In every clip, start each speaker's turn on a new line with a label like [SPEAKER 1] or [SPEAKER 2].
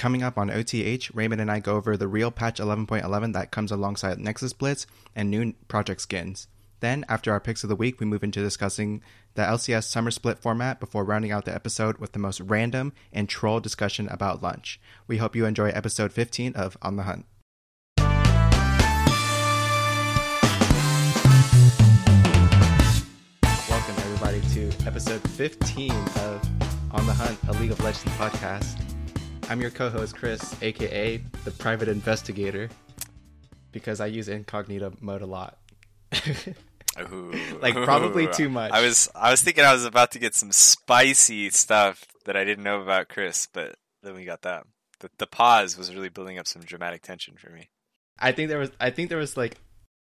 [SPEAKER 1] Coming up on OTH, Raymond and I go over the real patch 11.11 that comes alongside Nexus Blitz and new project skins. Then, after our picks of the week, we move into discussing the LCS summer split format before rounding out the episode with the most random and troll discussion about lunch. We hope you enjoy episode 15 of On the Hunt. Welcome, everybody, to episode 15 of On the Hunt, a League of Legends podcast. I'm your co host, Chris, aka the private investigator, because I use incognito mode a lot.
[SPEAKER 2] Ooh.
[SPEAKER 1] Like, probably too much.
[SPEAKER 2] I was I was thinking I was about to get some spicy stuff that I didn't know about Chris, but then we got that. The, the pause was really building up some dramatic tension for me.
[SPEAKER 1] I think there was I think there was like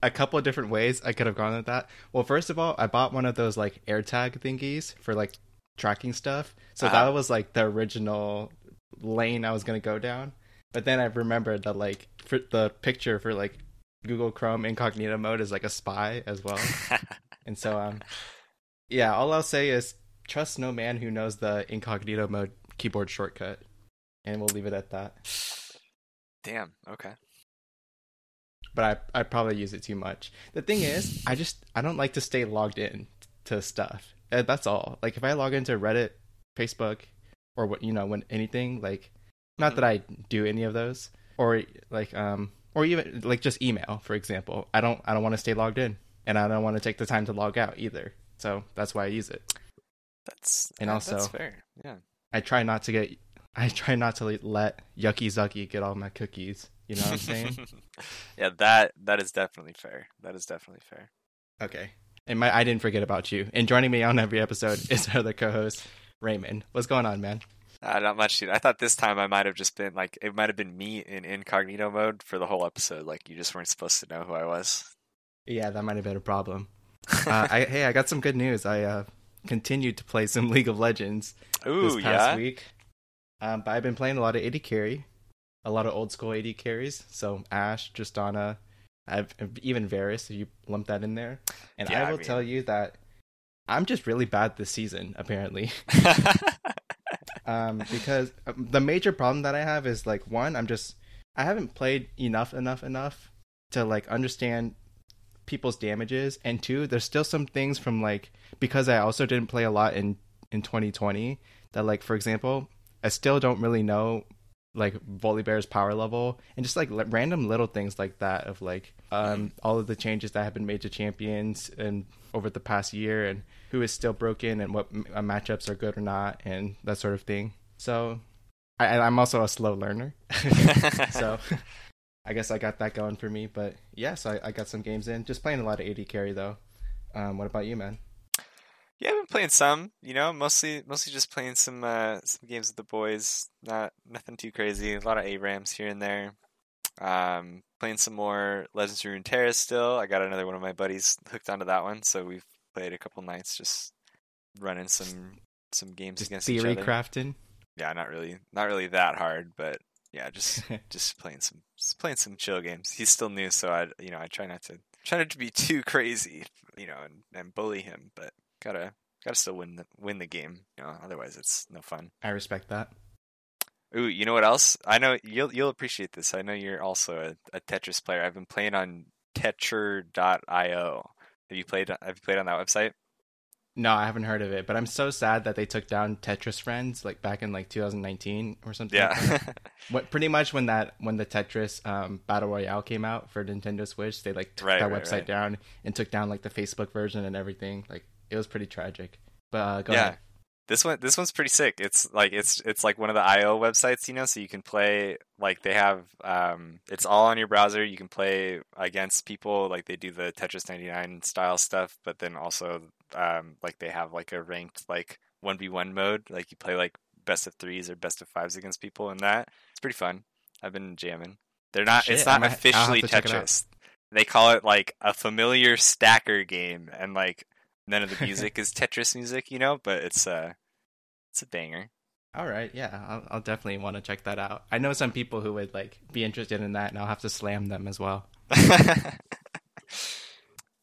[SPEAKER 1] a couple of different ways I could have gone with that. Well, first of all, I bought one of those like AirTag thingies for like tracking stuff. So
[SPEAKER 2] Uh-huh.
[SPEAKER 1] that was like the original lane I was going to go down. But then I remembered that like for the picture for like Google Chrome incognito mode is like a spy as well. and so um yeah, all I'll say is trust no man who knows the incognito mode keyboard shortcut. And we'll leave it at that.
[SPEAKER 2] Damn. Okay.
[SPEAKER 1] but I I probably use it too much. The thing is, I just I don't like to stay logged in to stuff. Uh, That's all. Like if I log into Reddit, Facebook, or what you know when anything like, not that I do any of those, or like um or even like just email for example. I don't I don't want to stay logged in, and I don't want to take the time to log out either. So that's why I use it.
[SPEAKER 2] That's
[SPEAKER 1] And
[SPEAKER 2] uh,
[SPEAKER 1] also-
[SPEAKER 2] that's fair. Yeah.
[SPEAKER 1] I try not to get I try not to let Yucky Zucky get all my cookies. You know what I'm saying?
[SPEAKER 2] yeah, that that is definitely fair. That is definitely fair.
[SPEAKER 1] Okay. And my I didn't forget about you. And joining me on every episode is our other co-host, Raymond. What's going on, man?
[SPEAKER 2] Uh, not much, dude. I thought this time I might have just been like it might have been me in incognito mode for the whole episode. Like you just weren't supposed to know who I was.
[SPEAKER 1] Yeah, that might have been a problem. Uh, I, hey, I got some good news. I uh, continued to play some League of Legends
[SPEAKER 2] Ooh,
[SPEAKER 1] this past
[SPEAKER 2] yeah.
[SPEAKER 1] week. Um, but I've been playing a lot of AD carry, a lot of old school AD carries. So Ashe, Tristana, I've even Varus. If you lump that in there, and
[SPEAKER 2] Yeah,
[SPEAKER 1] I
[SPEAKER 2] I
[SPEAKER 1] will
[SPEAKER 2] mean-
[SPEAKER 1] tell you that I'm just really bad this season. Apparently, um, because um, the major problem that I have is like one, I'm just I haven't played enough, enough, enough to like understand people's damages, and two, there's still some things from like because I also didn't play a lot in in 2020 that like for example, I still don't really know like Volibear's power level and just like li- random little things like that of like um all of the changes that have been made to champions and over the past year and who is still broken and what uh, matchups are good or not and that sort of thing. So I, I'm also a slow learner, so I guess I got that going for me. But yeah, so I, I got some games in. Just playing a lot of AD carry though. Um, what about you, man?
[SPEAKER 2] Yeah, I've been playing some, you know, mostly mostly just playing some uh some games with the boys. Not nothing too crazy. A lot of ARAMs here and there. Um playing some more Legends of Runeterra still. I got another one of my buddies hooked onto that one, so we've played a couple nights just running some some games
[SPEAKER 1] Just
[SPEAKER 2] against each
[SPEAKER 1] theory
[SPEAKER 2] other.
[SPEAKER 1] crafting.
[SPEAKER 2] Yeah, not really not really that hard, but yeah, just just playing some just playing some chill games. He's still new, so I you know, I try not to try not to be too crazy, you know, and, and bully him, but gotta gotta still win the win the game, you know, otherwise it's no fun.
[SPEAKER 1] I respect that.
[SPEAKER 2] Ooh, you know what else? I know you'll you'll appreciate this. I know you're also a, a Tetris player. I've been playing on Tetra.io. Have you played have you played on that website?
[SPEAKER 1] No, I haven't heard of it, but I'm so sad that they took down Tetris Friends like back in like 2019 or something. like.
[SPEAKER 2] Yeah.
[SPEAKER 1] what pretty much when that when the Tetris um, Battle Royale came out for Nintendo Switch, they like took
[SPEAKER 2] Right,
[SPEAKER 1] that
[SPEAKER 2] right,
[SPEAKER 1] website
[SPEAKER 2] right.
[SPEAKER 1] down and took down like the Facebook version and everything. Like it was pretty tragic. But uh, go
[SPEAKER 2] yeah.
[SPEAKER 1] ahead.
[SPEAKER 2] This one this one's pretty sick. It's like it's it's like one of the IO websites, you know, so you can play like they have um it's all on your browser. You can play against people like they do the Tetris 99 style stuff, but then also um like they have like a ranked like 1v1 mode, like you play like best of 3s or best of 5s against people in that. It's pretty fun. I've been jamming. They're not it's
[SPEAKER 1] Shit, I
[SPEAKER 2] not
[SPEAKER 1] might-
[SPEAKER 2] officially
[SPEAKER 1] to check it out.
[SPEAKER 2] Tetris. They call it like a familiar stacker game and like none of the music is Tetris music, you know, but it's uh it's a banger.
[SPEAKER 1] All right, yeah, I'll, I'll definitely want to check that out. I know some people who would like be interested in that, and I'll have to slam them as well.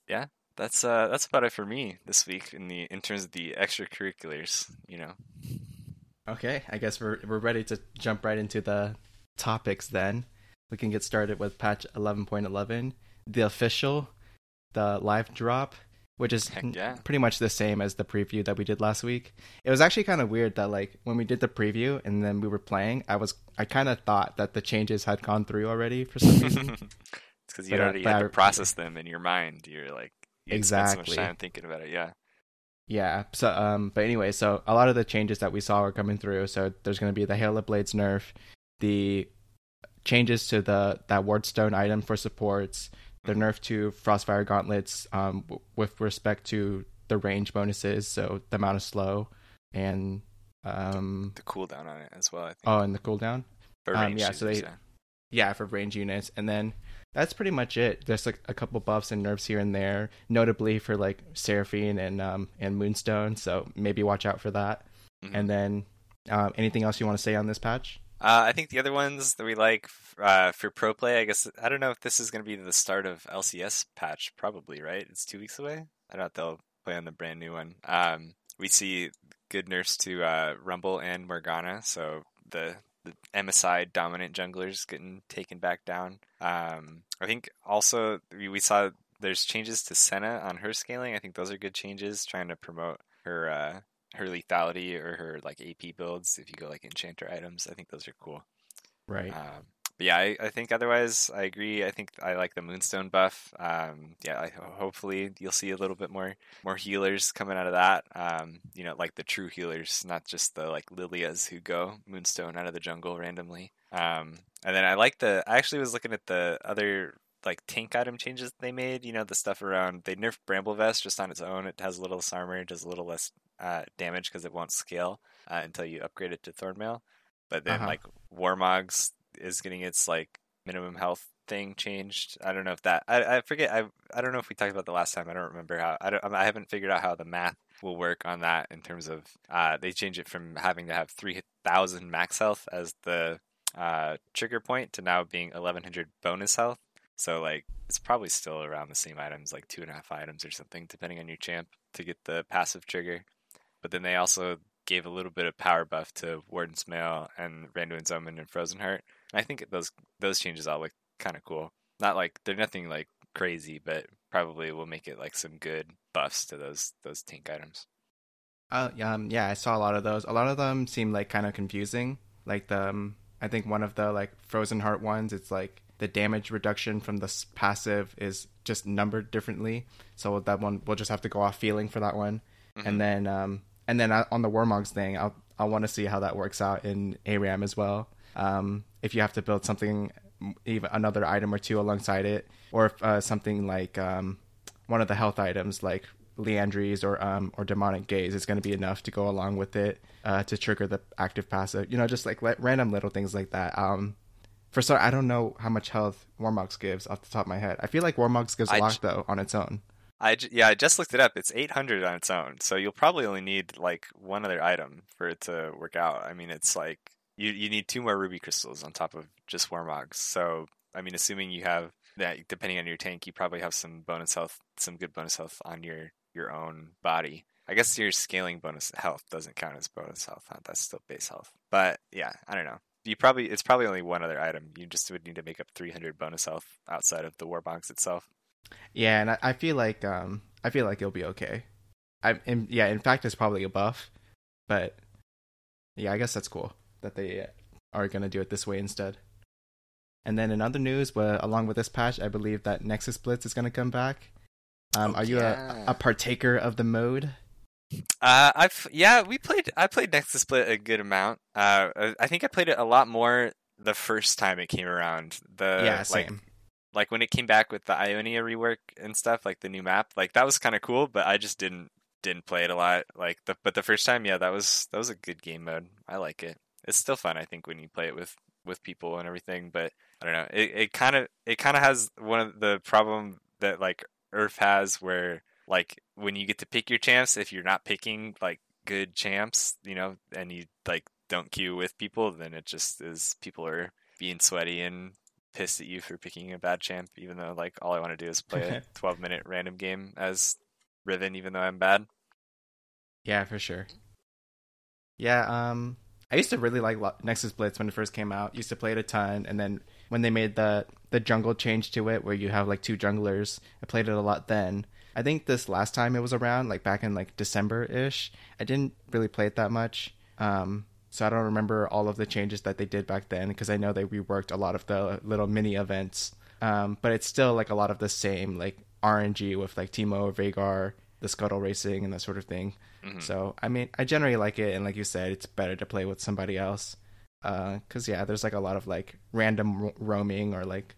[SPEAKER 2] yeah, that's uh that's about it for me this week in the in terms of the extracurriculars, you know.
[SPEAKER 1] Okay, I guess we're we're ready to jump right into the topics then. We can get started with patch 11.11, the official, the live drop, which is
[SPEAKER 2] yeah.
[SPEAKER 1] pretty much the same as the preview that we did last week. It was actually kind of weird that like when we did the preview and then we were playing, I was I kind of thought that the changes had gone through already for some reason.
[SPEAKER 2] it's because you
[SPEAKER 1] But,
[SPEAKER 2] already
[SPEAKER 1] but
[SPEAKER 2] had to process them in your mind. You're like you so
[SPEAKER 1] Exactly.
[SPEAKER 2] much time thinking about it. Yeah.
[SPEAKER 1] Yeah. So, um, but anyway, so a lot of the changes that we saw are coming through. So there's going to be the Hail of Blades nerf, the changes to the that Wardstone item for supports, the nerf to Frostfire gauntlets, um, w- with respect to the range bonuses, so the amount of slow, and um,
[SPEAKER 2] The cooldown on it as well. I think.
[SPEAKER 1] oh, and the cooldown.
[SPEAKER 2] For
[SPEAKER 1] um, yeah, so they-
[SPEAKER 2] yeah.
[SPEAKER 1] Yeah, for range units, and then that's pretty much it. There's like a couple buffs and nerfs here and there, notably for like Seraphine and um and Moonstone. So maybe watch out for that.
[SPEAKER 2] Mhm.
[SPEAKER 1] And then, um, anything else you want to say on this patch?
[SPEAKER 2] Uh, I think the other ones that we like uh, for pro play, I guess I don't know if this is going to be the start of LCS patch. Probably right. It's two weeks away. I don't know if they'll play on the brand new one. Um, we see good nerfs to uh, Rumble and Morgana, so the the MSI dominant junglers getting taken back down. Um, I think also we, we saw there's changes to Senna on her scaling. I think those are good changes, trying to promote her uh, her lethality or her like AP builds. If you go like enchanter items, I think those are cool.
[SPEAKER 1] Right.
[SPEAKER 2] Um, but yeah, I, I think otherwise I agree. I think I like the Moonstone buff. Um, yeah, I, hopefully you'll see a little bit more more healers coming out of that. Um, you know, like the true healers, not just the like Lillias who go Moonstone out of the jungle randomly. Um, and then I like the. I actually was looking at the other like tank item changes they made. You know, the stuff around they nerfed Bramble Vest just on its own. It has a little less armor, does a little less uh, damage because it won't scale uh, until you upgrade it to Thornmail. But then
[SPEAKER 1] Uh-huh.
[SPEAKER 2] like Warmogs is getting its like minimum health thing changed. I don't know if that I, I forget I I don't know if we talked about the last time. I don't remember how I don't I haven't figured out how the math will work on that in terms of uh they change it from having to have 3000 max health as the uh trigger point to now being 1100 bonus health. So like it's probably still around the same items, like two and a half items or something, depending on your champ to get the passive trigger. But then they also gave a little bit of power buff to Warden's Mail and Randuin's Omen and Frozen Heart. And I think those those changes all look kind of cool. Not like they're nothing like crazy, but probably will make it like some good buffs to those those tank items.
[SPEAKER 1] Uh, yeah, um, yeah, I saw a lot of those. A lot of them seem like kind of confusing. Like the, um, I think one of the like Frozen Heart ones, it's like the damage reduction from the passive is just numbered differently. So that one we'll just have to go off feeling for that one.
[SPEAKER 2] Mhm.
[SPEAKER 1] And then, um, and then uh, on the Warmogs thing, I'll I want to see how that works out in ARAM as well. Um, if you have to build something, even another item or two alongside it, or if uh, something like um, one of the health items like Liandry's or um or demonic gaze is going to be enough to go along with it uh, to trigger the active passive. You know, just like let, random little things like that. Um, for so I don't know how much health Warmogs gives off the top of my head. I feel like Warmogs gives a lot
[SPEAKER 2] j-
[SPEAKER 1] though on its own.
[SPEAKER 2] I j- yeah, I just looked it up. It's 800 on its own, so you'll probably only need like one other item for it to work out. I mean, it's like you you need two more ruby crystals on top of just Warmogs. So I mean, assuming you have that, depending on your tank, you probably have some bonus health, some good bonus health on your your own body. I guess your scaling bonus health doesn't count as bonus health. Huh? That's still base health. But yeah, I don't know. You probably it's probably only one other item. You just would need to make up 300 bonus health outside of the Warmogs itself.
[SPEAKER 1] Yeah, and I, I feel like um I feel like it'll be okay. I in, yeah, in fact, it's probably a buff, but yeah, I guess that's cool that they are gonna do it this way instead. And then in other news, well, along with this patch, I believe that Nexus Blitz is gonna come back. Um,
[SPEAKER 2] Oh,
[SPEAKER 1] are you
[SPEAKER 2] yeah.
[SPEAKER 1] a, a partaker of the mode?
[SPEAKER 2] Uh, I've yeah, we played. I played Nexus Blitz a good amount. Uh, I- I think I played it a lot more the first time it came around. The
[SPEAKER 1] yeah,
[SPEAKER 2] like
[SPEAKER 1] same.
[SPEAKER 2] like when it came back with the Ionia rework and stuff, like the new map. Like that was kind of cool, but I just didn't didn't play it a lot. Like the but the first time, yeah, that was that was a good game mode. I like it. It's still fun, I think, when you play it with with people and everything. But I don't know. It it kind of it kind of has one of the problem that like URF has, where like when you get to pick your champs, if you're not picking like good champs, you know, and you like don't queue with people, then it just is people are being sweaty and pissed at you for picking a bad champ, even though like all I want to do is play a 12 minute random game as Riven, even though I'm bad.
[SPEAKER 1] Yeah, for sure. Yeah, um I used to really like Nexus Blitz when it first came out. Used to play it a ton, and then when they made the the jungle change to it, where you have like two junglers, I played it a lot then. I think this last time it was around, like back in like December ish, I didn't really play it that much. Um, so I don't remember all of the changes that they did back then because I know they reworked a lot of the little mini events. Um, but it's still like a lot of the same like RNG with like Teemo, Veigar, the scuttle racing, and that sort of thing.
[SPEAKER 2] Mhm.
[SPEAKER 1] So I mean, I generally like it, and like you said, it's better to play with somebody else. Because yeah, there's like a lot of like random ro- roaming or like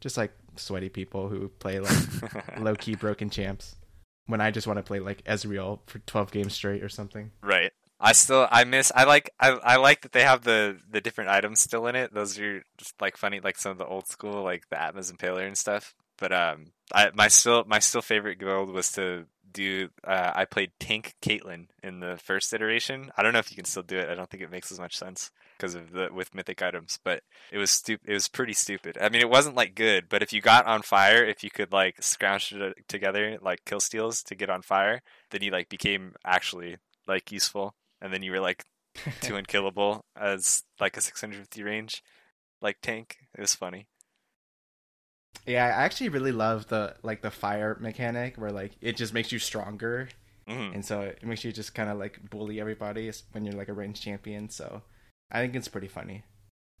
[SPEAKER 1] just like sweaty people who play like low key broken champs. When I just want to play like Ezreal for 12 games straight or something.
[SPEAKER 2] Right. I still I miss I like I I like that they have the the different items still in it. Those are just like funny like some of the old school like the Atmas Impaler and stuff. But um I my still my still favorite build was to do uh, I played Tank Caitlyn in the first iteration. I don't know if you can still do it. I don't think it makes as much sense because of the with mythic items, but it was stupid. It was pretty stupid. I mean, it wasn't like good, but if you got on fire, if you could like scrounge it together like kill steals to get on fire, then you like became actually like useful and then you were like two unkillable as like a 650 range like tank it was funny
[SPEAKER 1] Yeah, I actually really love the like the fire mechanic where like it just makes you stronger,
[SPEAKER 2] Mhm.
[SPEAKER 1] and so it makes you just kind of like bully everybody when you're like a ranged champion. So I think it's pretty funny.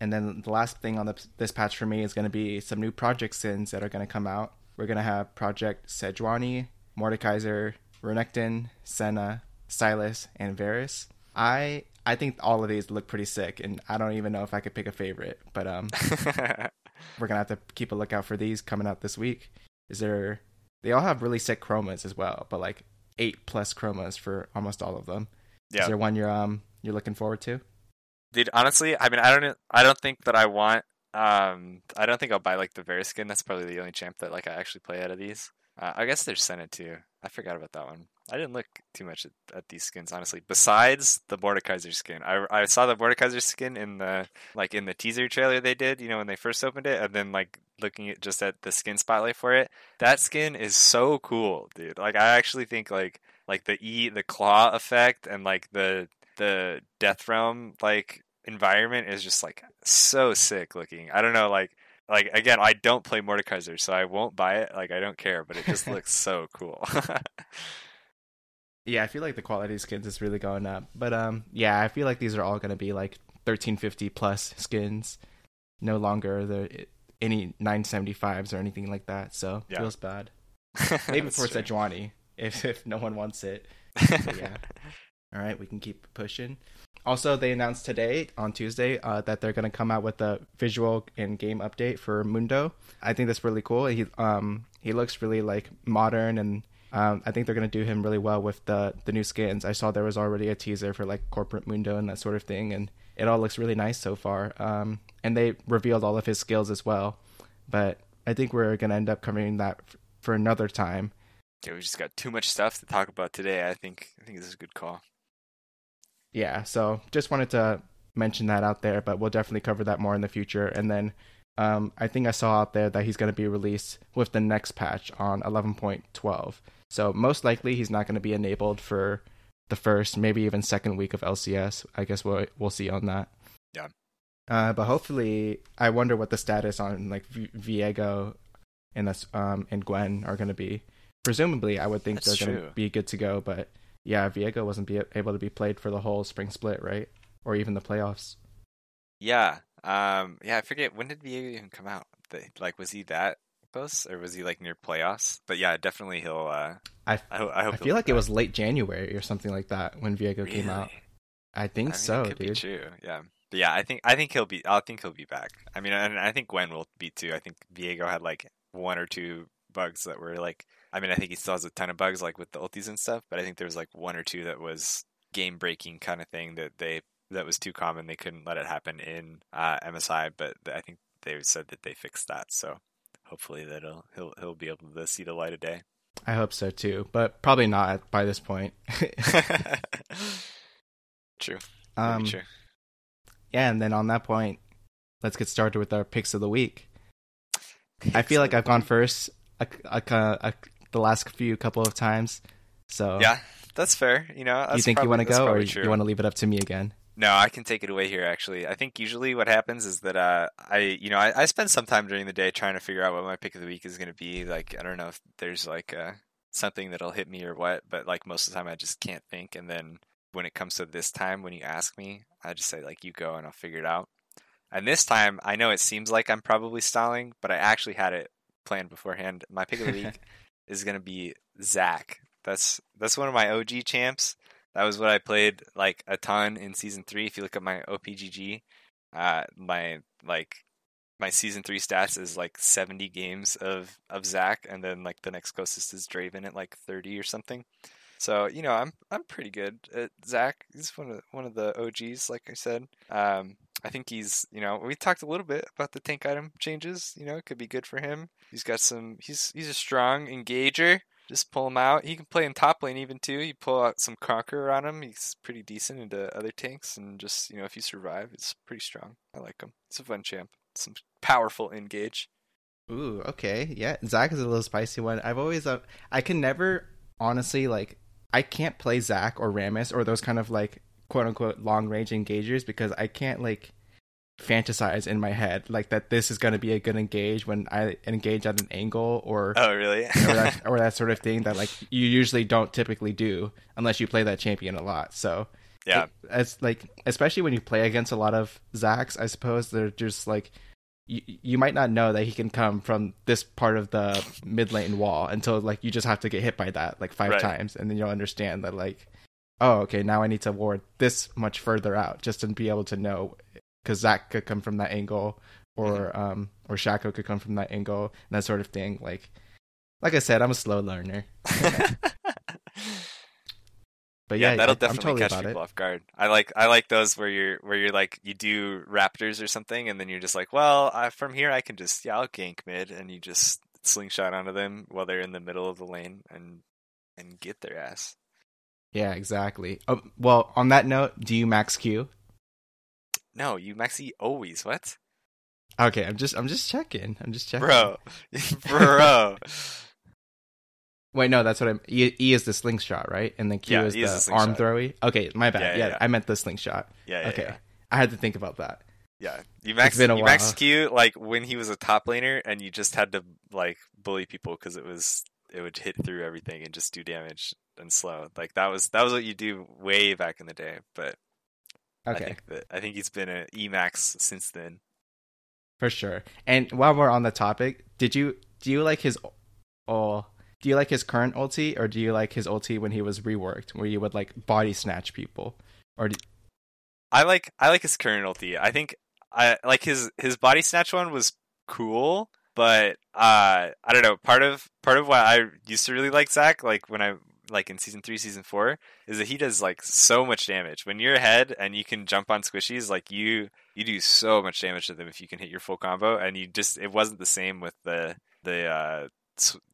[SPEAKER 1] And then the last thing on the, this patch for me is going to be some new project sins that are going to come out. We're going to have Project Sejuani, Mordekaiser, Renekton, Senna, Sylas, and Varus. I I think all of these look pretty sick, and I don't even know if I could pick a favorite. But um, we're gonna have to keep a lookout for these coming out this week. Is there? They all have really sick chromas as well, but like eight plus chromas for almost all of them.
[SPEAKER 2] Yeah.
[SPEAKER 1] Is there one you're um you're looking forward to?
[SPEAKER 2] dude honestly i mean i don't i don't think that i want um i don't think i'll buy like the Varus skin that's probably the only champ that like i actually play out of these uh, i guess there's senna too i forgot about that one. I didn't look too much at, at these skins honestly. Besides the mordekaiser skin i i saw the mordekaiser skin in the like in the teaser trailer they did you know when they first opened it and then like looking at just at the skin spotlight for it. That skin is so cool dude. Like i actually think like like the e the claw effect and like the the death realm like environment is just like so sick looking. I don't know like like again i don't play mordekaiser so i won't buy it like i don't care but it just looks so cool
[SPEAKER 1] Yeah, I feel like the quality of skins is really going up. But um, yeah, I feel like these are all gonna be like thirteen fifty plus skins, no longer the any nine seventy fives or anything like that. So
[SPEAKER 2] Yeah.
[SPEAKER 1] feels bad. Maybe for. Sejuani if if no one wants it. But yeah. All right, we can keep pushing. Also, they announced today on Tuesday uh, that they're going to come out with a visual and game update for Mundo. I think that's really cool. He um he looks really like modern, and um, I think they're going to do him really well with the the new skins. I saw there was already a teaser for like corporate Mundo and that sort of thing, and it all looks really nice so far. Um, and they revealed all of his skills as well. But I think we're going to end up covering that f- for another time.
[SPEAKER 2] yeah, we just got too much stuff to talk about today i think i think this is a good call
[SPEAKER 1] yeah so just wanted to mention that out there but we'll definitely cover that more in the future. And then um, i think i saw out there that he's going to be released with the next patch on 11.12 so most likely he's not going to be enabled for the first maybe even second week of lcs i guess we'll, we'll see on that.
[SPEAKER 2] Yeah.
[SPEAKER 1] uh, but hopefully i wonder what the status on like v- viego and this um and gwen are going to be. Presumably i would think
[SPEAKER 2] That's
[SPEAKER 1] they're going to be good to go but yeah, Viego wasn't be able to be played for the whole spring split, right? Or even the playoffs.
[SPEAKER 2] yeah um yeah i forget when did Viego even come out like was he that close or was he like near playoffs but yeah definitely he'll uh
[SPEAKER 1] I,
[SPEAKER 2] i, I hope
[SPEAKER 1] I
[SPEAKER 2] he'll
[SPEAKER 1] feel like it was late January or something like that when Viego came out. I think
[SPEAKER 2] I mean,
[SPEAKER 1] so,
[SPEAKER 2] could Be true. Yeah. But yeah, I think I think he'll be. I think he'll be back. I mean, and I think Gwen will be too. I think Viego had like one or two bugs that were like. I mean, I think he still has a ton of bugs like with the ultis and stuff. But I think there was like one or two that was game breaking kind of thing that they that was too common. They couldn't let it happen in uh, MSI. But I think they said that they fixed that. So hopefully that'll he'll he'll be able to see the light of day.
[SPEAKER 1] I hope so too, but probably not by this point.
[SPEAKER 2] true.
[SPEAKER 1] um,
[SPEAKER 2] true.
[SPEAKER 1] yeah, and then on that point, let's get started with our picks of the week. I feel like I've gone first a, a, a, the last few couple of times. So,
[SPEAKER 2] Yeah, that's fair. You know,
[SPEAKER 1] you think you want to go, or
[SPEAKER 2] probably
[SPEAKER 1] you want to leave it up to me again?
[SPEAKER 2] No, I can take it away here. Actually, I think usually what happens is that uh, I, you know, I, I spend some time during the day trying to figure out what my pick of the week is going to be. Like, I don't know if there's like uh, something that'll hit me or what, but like most of the time, I just can't think. And then when it comes to this time, when you ask me, I just say like, "You go," and I'll figure it out. And this time, I know it seems like I'm probably stalling, but I actually had it planned beforehand. My pick of the week is to be Zac. That's that's one of my OG champs. That was what I played like a ton in season three. If you look at my OPGG, uh, my like my season three stats is like 70 games of of Zac, and then like the next closest is Draven at like 30 or something. So you know, I'm I'm pretty good at Zac. He's one of one of the OGs, like I said. Um, I think he's you know we talked a little bit about the tank item changes. You know, it could be good for him. He's got some. He's he's a strong engager. Just pull him out. He can play in top lane even too. You pull out some Conqueror on him. He's pretty decent into other tanks, and just you know if you survive, it's pretty strong. I like him. It's a fun champ. Some powerful engage.
[SPEAKER 1] Ooh, okay, yeah. Zac is a little spicy one. I've always, uh, I can never honestly like I can't play Zac or Rammus or those kind of like quote unquote long range engagers because I can't like fantasize in my head like that this is going to be a good engage when I engage at an angle or
[SPEAKER 2] oh really
[SPEAKER 1] or, that, or that sort of thing that like you usually don't typically do unless you play that champion a lot. So
[SPEAKER 2] yeah,
[SPEAKER 1] it, it's like especially when you play against a lot of Zacs, I suppose they're just like you, you might not know that he can come from this part of the mid lane wall until like you just have to get hit by that like five
[SPEAKER 2] Right.
[SPEAKER 1] times and then you'll understand that like oh okay now I need to ward this much further out just to be able to know because Zac could come from that angle or
[SPEAKER 2] Mm-hmm.
[SPEAKER 1] um or Shaco could come from that angle and that sort of thing like like I said I'm a slow learner but
[SPEAKER 2] yeah,
[SPEAKER 1] yeah,
[SPEAKER 2] that'll
[SPEAKER 1] I,
[SPEAKER 2] definitely
[SPEAKER 1] totally
[SPEAKER 2] catch people
[SPEAKER 1] it.
[SPEAKER 2] off guard. I like I like those where you're where you're like you do Raptors or something, and then you're just like, well, I, from here I can just yeah I'll gank mid, and you just slingshot onto them while they're in the middle of the lane and and get their ass.
[SPEAKER 1] Yeah, exactly. Oh, well, on that note, do you max Q?
[SPEAKER 2] No, you Maxi always what,
[SPEAKER 1] Okay, I'm just I'm just checking. I'm just checking.
[SPEAKER 2] bro, bro.
[SPEAKER 1] Wait, no, that's what I'm. E, e is the slingshot, right? And then Q
[SPEAKER 2] Yeah,
[SPEAKER 1] is
[SPEAKER 2] E is
[SPEAKER 1] the
[SPEAKER 2] the
[SPEAKER 1] arm
[SPEAKER 2] slingshot.
[SPEAKER 1] throwy. Okay, my bad.
[SPEAKER 2] Yeah,
[SPEAKER 1] Yeah,
[SPEAKER 2] yeah.
[SPEAKER 1] I meant the slingshot.
[SPEAKER 2] Yeah, yeah,
[SPEAKER 1] okay. I had to think about that.
[SPEAKER 2] Yeah, you max you max. Q like when he was a top laner, and you just had to like bully people because it was it would hit through everything and just do damage and slow. Like that was that was what you do way back in the day. But I
[SPEAKER 1] Okay,
[SPEAKER 2] think that I think he's been an Emax since then.
[SPEAKER 1] for sure. And while we're on the topic, did you do you like his oh do you like his current ulti or do you like his ulti when he was reworked, where you would like body snatch people? Or do,
[SPEAKER 2] I like I like his current ulti. I think I like his his body snatch one was cool, but uh I don't know. Part of part of why I used to really like Zac like when I like in season three, season four, is that he does like so much damage. When you're ahead and you can jump on squishies, like you you do so much damage to them if you can hit your full combo. And you just it wasn't the same with the the uh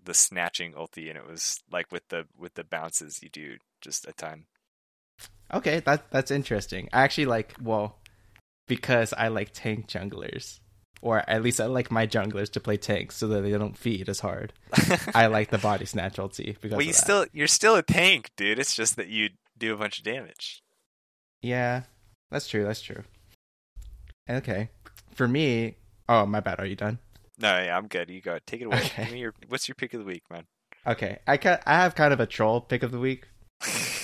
[SPEAKER 2] the snatching ulti, and it was like with the with the bounces you do just a ton.
[SPEAKER 1] Okay, that that's interesting. I actually like well because I like tank junglers, or at least I like my junglers to play tanks so that they don't feed as hard. I like the body snatch ulti because
[SPEAKER 2] well, you still you're still a tank, dude. It's just that you do a bunch of damage.
[SPEAKER 1] yeah, that's true. That's true. Okay, for me, oh my bad. Are you done?
[SPEAKER 2] No, yeah, I'm good. You go. Take it away.
[SPEAKER 1] Okay.
[SPEAKER 2] Give me your what's your pick of the week, man?
[SPEAKER 1] Okay, I ca- I have kind of a troll pick of the week,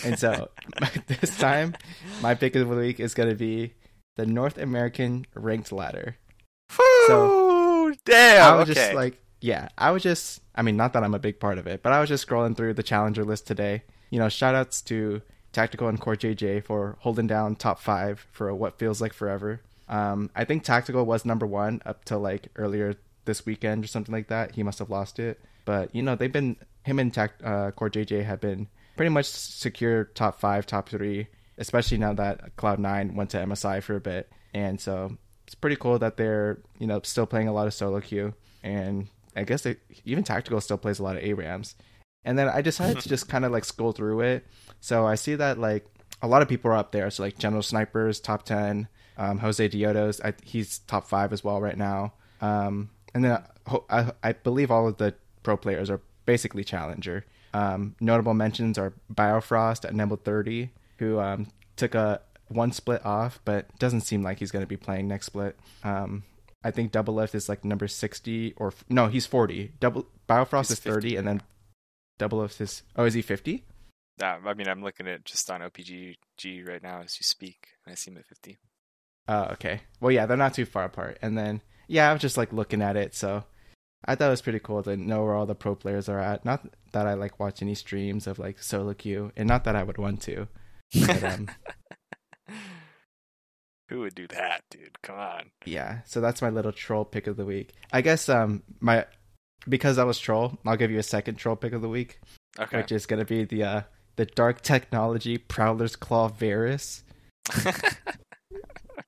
[SPEAKER 1] and so this time my pick of the week is going to be the North American ranked ladder.
[SPEAKER 2] Woo! Damn.
[SPEAKER 1] I was
[SPEAKER 2] okay.
[SPEAKER 1] just like, yeah, I was just, I mean, not that I'm a big part of it, but I was just scrolling through the challenger list today. You know, shout outs to Tactical and Core JJ for holding down top five for what feels like forever. Um, I think Tactical was number one up till like earlier this weekend or something like that. He must have lost it. But, you know, they've been, him and Tact, uh, Core JJ have been pretty much secure top five, top three, especially now that Cloud9 went to MSI for a bit. And so it's pretty cool that they're you know still playing a lot of solo queue. And i guess they, even tactical still plays a lot of arams. And then i decided to just kind of like scroll through it. So i see that like a lot of people are up there. So like general snipers top 10 um, jose diodos I, he's top 5 as well right now. Um, and then I, I, believe all of the pro players are basically challenger. Um, notable mentions are biofrost at number 30 who um, took a one split off, but doesn't seem like he's going to be playing next split. Um, I think Double Doublelift is like number sixty or no, he's forty. Double Biofrost
[SPEAKER 2] He's
[SPEAKER 1] is thirty,
[SPEAKER 2] 50.
[SPEAKER 1] and then Double Doublelift is oh, is he fifty?
[SPEAKER 2] Yeah, I mean, I'm looking at just on OPGG right now as you speak, and I see him at 50.
[SPEAKER 1] Oh, okay. Well, yeah, they're not too far apart. And then yeah, I was just like looking at it, so I thought it was pretty cool to know where all the pro players are at. Not that I like watch any streams of like solo queue, and not that I would want to. But, um,
[SPEAKER 2] Who would do that, dude? Come on.
[SPEAKER 1] yeah, so that's my little troll pick of the week. I guess um my because I was troll, I'll give you a second troll pick of the week,
[SPEAKER 2] Okay.
[SPEAKER 1] which is gonna be the uh the dark technology Prowler's Claw Varus.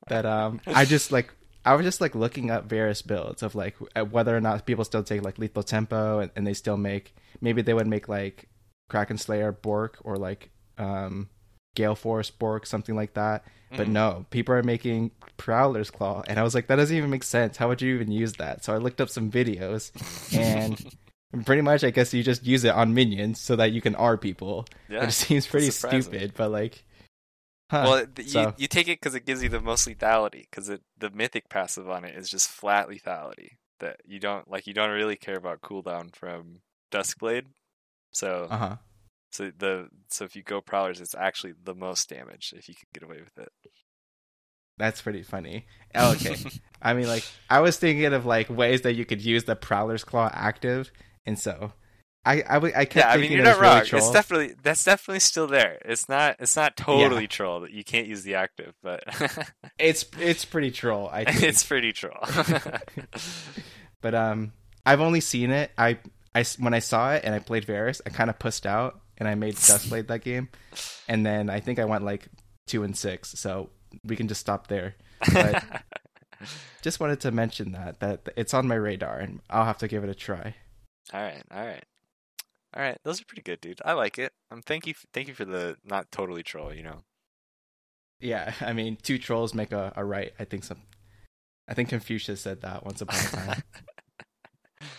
[SPEAKER 1] That um I just like I was just like looking up various builds of like uh, whether or not people still take like lethal tempo and, and they still make maybe they would make like Kraken Slayer Bork or like um Gale Force Bork something like that. But
[SPEAKER 2] Mhm.
[SPEAKER 1] no, people are making Prowler's Claw, and I was like, that doesn't even make sense. How would you even use that? So I looked up some videos, and pretty much, I guess you just use it on minions so that you can R people.
[SPEAKER 2] yeah.
[SPEAKER 1] Which seems pretty stupid, but like, huh.
[SPEAKER 2] Well, you,
[SPEAKER 1] so-
[SPEAKER 2] you take it because it gives you the most lethality. Because the mythic passive on it is just flat lethality. That you don't like. You don't really care about cooldown from Duskblade. So,
[SPEAKER 1] uh huh.
[SPEAKER 2] So the so if you go prowlers, it's actually the most damage if you can get away with it.
[SPEAKER 1] That's pretty funny. Okay. I mean, like, I was thinking of like ways that you could use the Prowler's Claw active, and so i i kept
[SPEAKER 2] yeah, I mean you're not wrong. It's definitely that's definitely still there. It's not it's not totally troll that you can't use the active, but
[SPEAKER 1] it's it's pretty troll. I think.
[SPEAKER 2] it's pretty troll.
[SPEAKER 1] but um, I've only seen it. I I when I saw it and I played Varus, I kind of pussed out and I made Duskblade that game, and then I think I went like two and six. So we can just stop there. But just wanted to mention that that it's on my radar and I'll have to give it a try.
[SPEAKER 2] all right, all right, all right. Those are pretty good, dude. I like it. Um, thank you, thank you for the not totally troll. You know.
[SPEAKER 1] Yeah, I mean, two trolls make a, a right. I think some. I think Confucius said that once upon a time.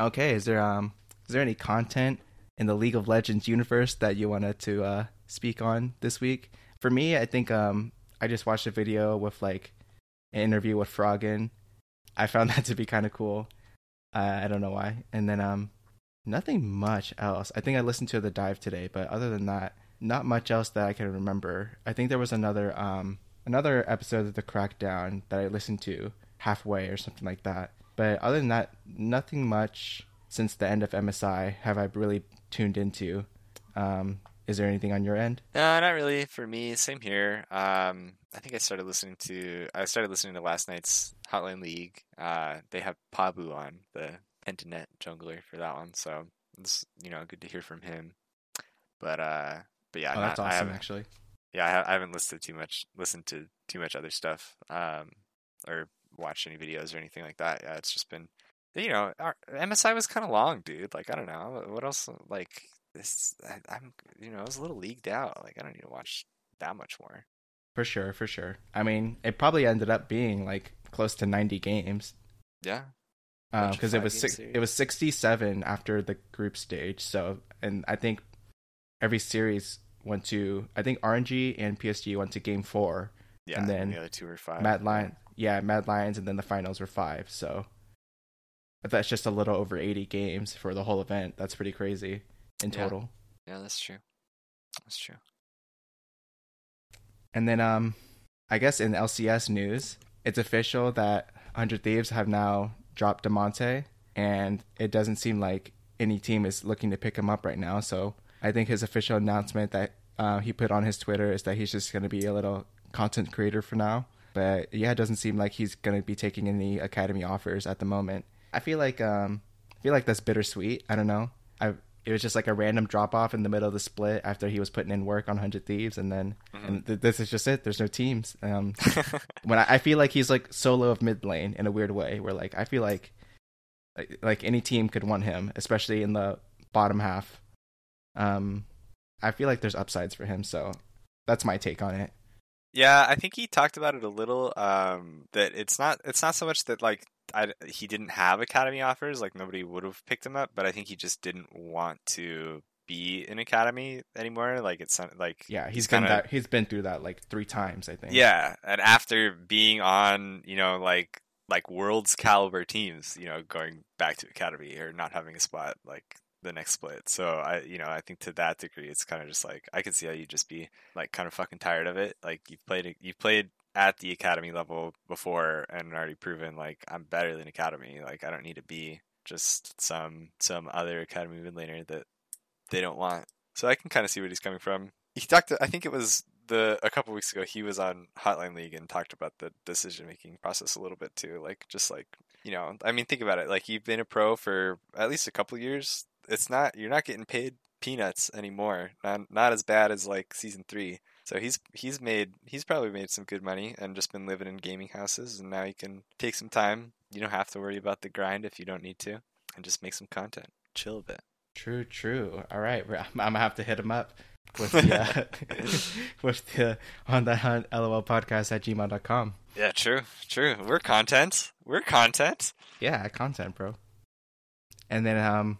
[SPEAKER 1] okay, is there um is there any content in the League of Legends universe that you wanted to uh speak on this week? For me, I think um I just watched a video with like an interview with Froggen. I found that to be kind of cool. Uh, I don't know why. And then um nothing much else. I think I listened to the dive today, but other than that, not much else that I can remember. I think there was another um another episode of the Crackdown that I listened to halfway or something like that. But other than that, nothing much since the end of MSI have I really tuned into. Um, is there anything on your end?
[SPEAKER 2] No, not really. For me, same here. Um, I think I started listening to I started listening to last night's Hotline League. Uh, they have Pabu on the Pentanet jungler for that one, so it's you know good to hear from him. But uh, but yeah,
[SPEAKER 1] oh, that's
[SPEAKER 2] not- I
[SPEAKER 1] awesome, actually.
[SPEAKER 2] yeah, I, ha- I haven't listened to too much, listened to too much other stuff, um, or watched any videos or anything like that. Yeah, it's just been, you know, our, MSI was kind of long, dude. Like I don't know what else. Like this, I, I'm, you know, I was a little leagued out. Like I don't need to watch that much more.
[SPEAKER 1] For sure, for sure. I mean, it probably ended up being like close to 90 games
[SPEAKER 2] Yeah,
[SPEAKER 1] because uh, it was six,
[SPEAKER 2] series.
[SPEAKER 1] it was 67 after the group stage. So, and I think every series went to I think RNG and PSG went to game four.
[SPEAKER 2] yeah.
[SPEAKER 1] And then
[SPEAKER 2] the other two were five.
[SPEAKER 1] Mad Lion, yeah, Mad Lions, and then the finals were five. So that's just a little over 80 games for the whole event. That's pretty crazy in
[SPEAKER 2] Yeah.
[SPEAKER 1] total.
[SPEAKER 2] Yeah, that's true. That's true.
[SPEAKER 1] And then, um, I guess in LCS news, it's official that 100 Thieves have now dropped Damonte, and it doesn't seem like any team is looking to pick him up right now. So I think his official announcement that uh, he put on his Twitter is that he's just going to be a little content creator for now. But yeah, it doesn't seem like he's going to be taking any academy offers at the moment. I feel like um, I feel like that's bittersweet. I don't know. I it was just like a random drop off in the middle of the split after he was putting in work on Hundred Thieves, and then and th- this is just it. There's no teams. Um, when I, I feel like he's like solo of mid lane in a weird way, where like I feel like like, like any team could want him, especially in the bottom half. Um, I feel like there's upsides for him, so that's my take on it.
[SPEAKER 2] Yeah, I think he talked about it a little. Um, that it's not it's not so much that like I, he didn't have academy offers, like nobody would have picked him up, but I think he just didn't want to be in academy anymore. Like it's like
[SPEAKER 1] Yeah, he's been
[SPEAKER 2] kinda-
[SPEAKER 1] he's been through that like three times, I think.
[SPEAKER 2] yeah, and after being on, you know, like like world's caliber teams, you know, going back to academy or not having a spot like the next split. So I, you know, I think to that degree, it's kind of just like I can see how you just be like kind of fucking tired of it. Like you've played, you've played at the academy level before and already proven like I'm better than academy. Like I don't need to be just some some other academy mid laner that they don't want. So I can kind of see where he's coming from. He talked. To, I think it was the a couple weeks ago. He was on Hotline League and talked about the decision making process a little bit too. Like just like you know, I mean, think about it. Like you've been a pro for at least a couple years. It's not you're not getting paid peanuts anymore. Not not as bad as like season three. So he's he's made he's probably made some good money and just been living in gaming houses and now he can take some time. You don't have to worry about the grind if you don't need to, and just make some content. Chill a bit.
[SPEAKER 1] True, true. All right, I'm, I'm gonna have to hit him up with the uh, with the on the hunt lol podcast at gmail.com.
[SPEAKER 2] Yeah, true, true. We're content. We're content.
[SPEAKER 1] Yeah, content, bro. And then um,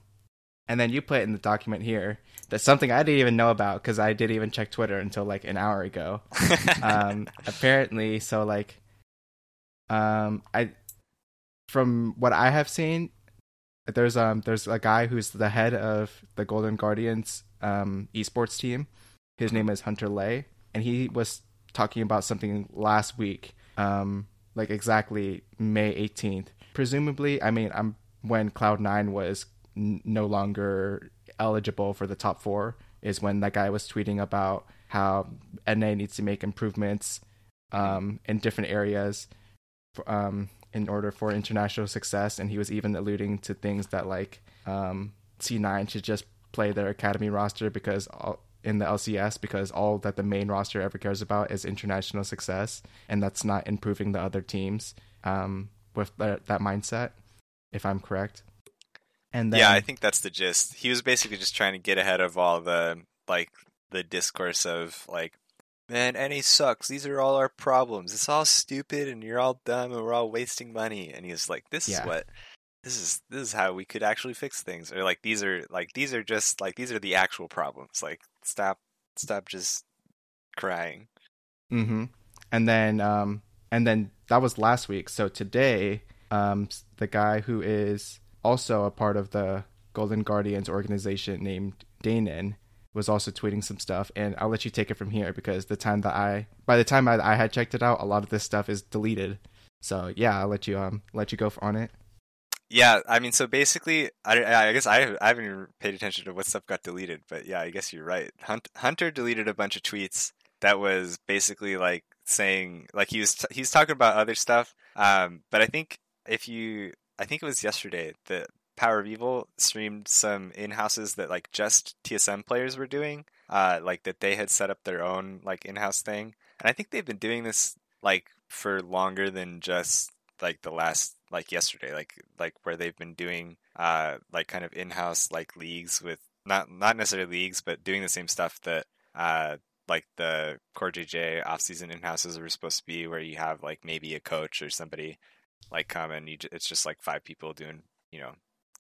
[SPEAKER 1] and then you put it in the document here that's something I didn't even know about because I didn't even check Twitter until like an hour ago. um apparently so like um i from what i have seen there's um there's a guy who's the head of the golden guardians um esports team his name is Hunter Leigh and he was talking about something last week um like exactly may 18th presumably i mean i'm when cloud9 was no longer eligible for the top four is when that guy was tweeting about how NA needs to make improvements um, in different areas for, um, in order for international success. And he was even alluding to things that like um, C9 should just play their academy roster because all, in the LCS because all that the main roster ever cares about is international success, and that's not improving the other teams um, with that that mindset. If I'm correct. And then,
[SPEAKER 2] yeah, I think that's the gist. He was basically just trying to get ahead of all the like the discourse of like, man, NA sucks. These are all our problems. It's all stupid, and you're all dumb, and we're all wasting money. And he was like, this
[SPEAKER 1] Yeah.
[SPEAKER 2] is what. This is this is how we could actually fix things, or like these are like these are just like these are the actual problems. Like stop stop just crying.
[SPEAKER 1] Mm-hmm. And then, um, and then that was last week. So today, um, the guy who is also a part of the Golden Guardians organization named Danon was also tweeting some stuff. And I'll let you take it from here because the time that I, by the time I, I had checked it out, a lot of this stuff is deleted. So yeah, I'll let you um let you go on it.
[SPEAKER 2] Yeah, I mean, so basically, I, I guess I, I haven't even paid attention to what stuff got deleted, but yeah, I guess you're right. Hunt, Hunter deleted a bunch of tweets that was basically like saying, like he was t- he's talking about other stuff. Um, but I think if you, I think it was yesterday that Power of Evil streamed some in houses that like just TSM players were doing, uh, like that they had set up their own like in house thing, and I think they've been doing this like for longer than just like the last like yesterday like like where they've been doing uh like kind of in-house like leagues with not not necessarily leagues but doing the same stuff that uh like the core jj off-season in-houses were supposed to be where you have like maybe a coach or somebody like come and you, it's just like five people doing you know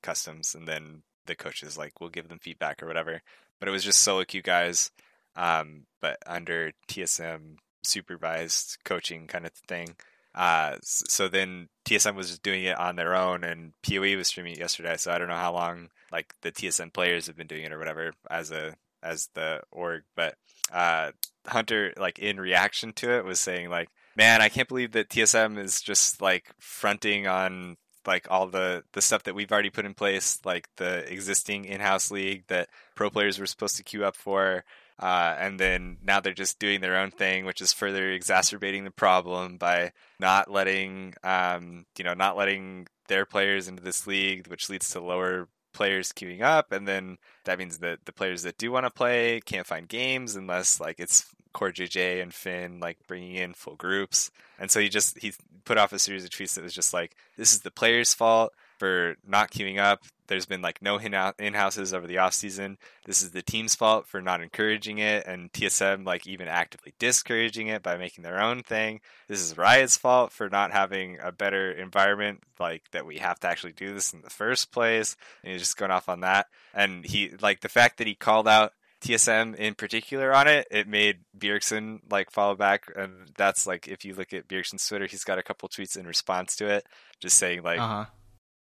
[SPEAKER 2] customs and then the coaches like we'll give them feedback or whatever but it was just solo queue guys um but under tsm supervised coaching kind of thing uh, so then TSM was just doing it on their own, and PoE was streaming it yesterday. So I don't know how long like the TSM players have been doing it or whatever as a as the org. But uh, Hunter, like in reaction to it, was saying like, "Man, I can't believe that TSM is just like fronting on like all the the stuff that we've already put in place, like the existing in-house league that pro players were supposed to queue up for." Uh, and then now they're just doing their own thing, which is further exacerbating the problem by not letting um, you know not letting their players into this league, which leads to lower players queuing up, and then that means that the players that do want to play can't find games unless like it's Core JJ and Finn like bringing in full groups. And so he just he put off a series of tweets that was just like, "This is the players' fault for not queuing up. there's been like no in houses over the off season. This is the team's fault for not encouraging it, and TSM like even actively discouraging it by making their own thing. This is Riot's fault for not having a better environment, like that we have to actually do this in the first place. And he's just going off on that, and he like the fact that he called out TSM in particular on it, it made Bjergsen like follow back, and that's like if you look at Bjergsen's Twitter, he's got a couple tweets in response to it, just saying like, uh-huh.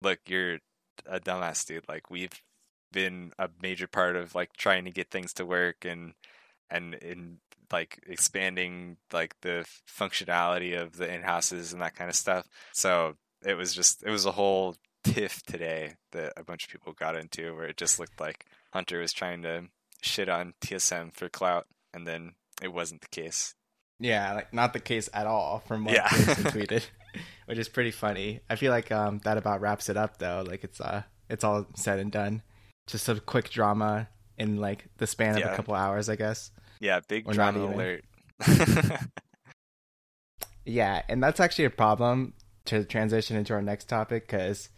[SPEAKER 2] "Look, you're a dumbass, dude. Like we've been a major part of like trying to get things to work and and in like expanding like the functionality of the in houses and that kind of stuff. So it was just it was a whole tiff today that a bunch of people got into where it just looked like Hunter was trying to shit on TSM for clout, and then it wasn't the case.
[SPEAKER 1] Yeah, like not the case at all from what yeah. tweeted, which is pretty funny. I feel like um, that about wraps it up though. Like it's uh it's all said and done. Just a quick drama in like the span of yeah. a couple hours, I guess.
[SPEAKER 2] Yeah, big or drama alert.
[SPEAKER 1] yeah, and that's actually a problem to transition into our next topic because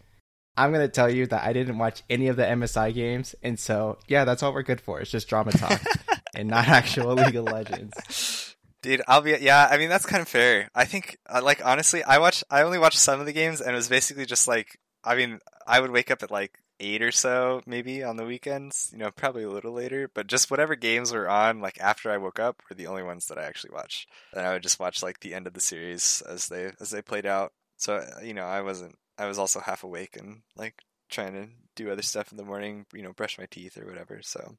[SPEAKER 1] I'm gonna tell you that I didn't watch any of the MSI games, and so yeah, that's all we're good for. It's just drama talk and not actual League of Legends.
[SPEAKER 2] Dude, I'll be yeah. I mean, that's kind of fair. I think, uh, like honestly, I watch. I only watched some of the games, and it was basically just like. I mean, I would wake up at like eight or so, maybe on the weekends. You know, probably a little later, but just whatever games were on, like after I woke up, were the only ones that I actually watched. And I would just watch like the end of the series as they as they played out. So uh, you know, I wasn't I was also half awake and like trying to do other stuff in the morning, you know, brush my teeth or whatever. So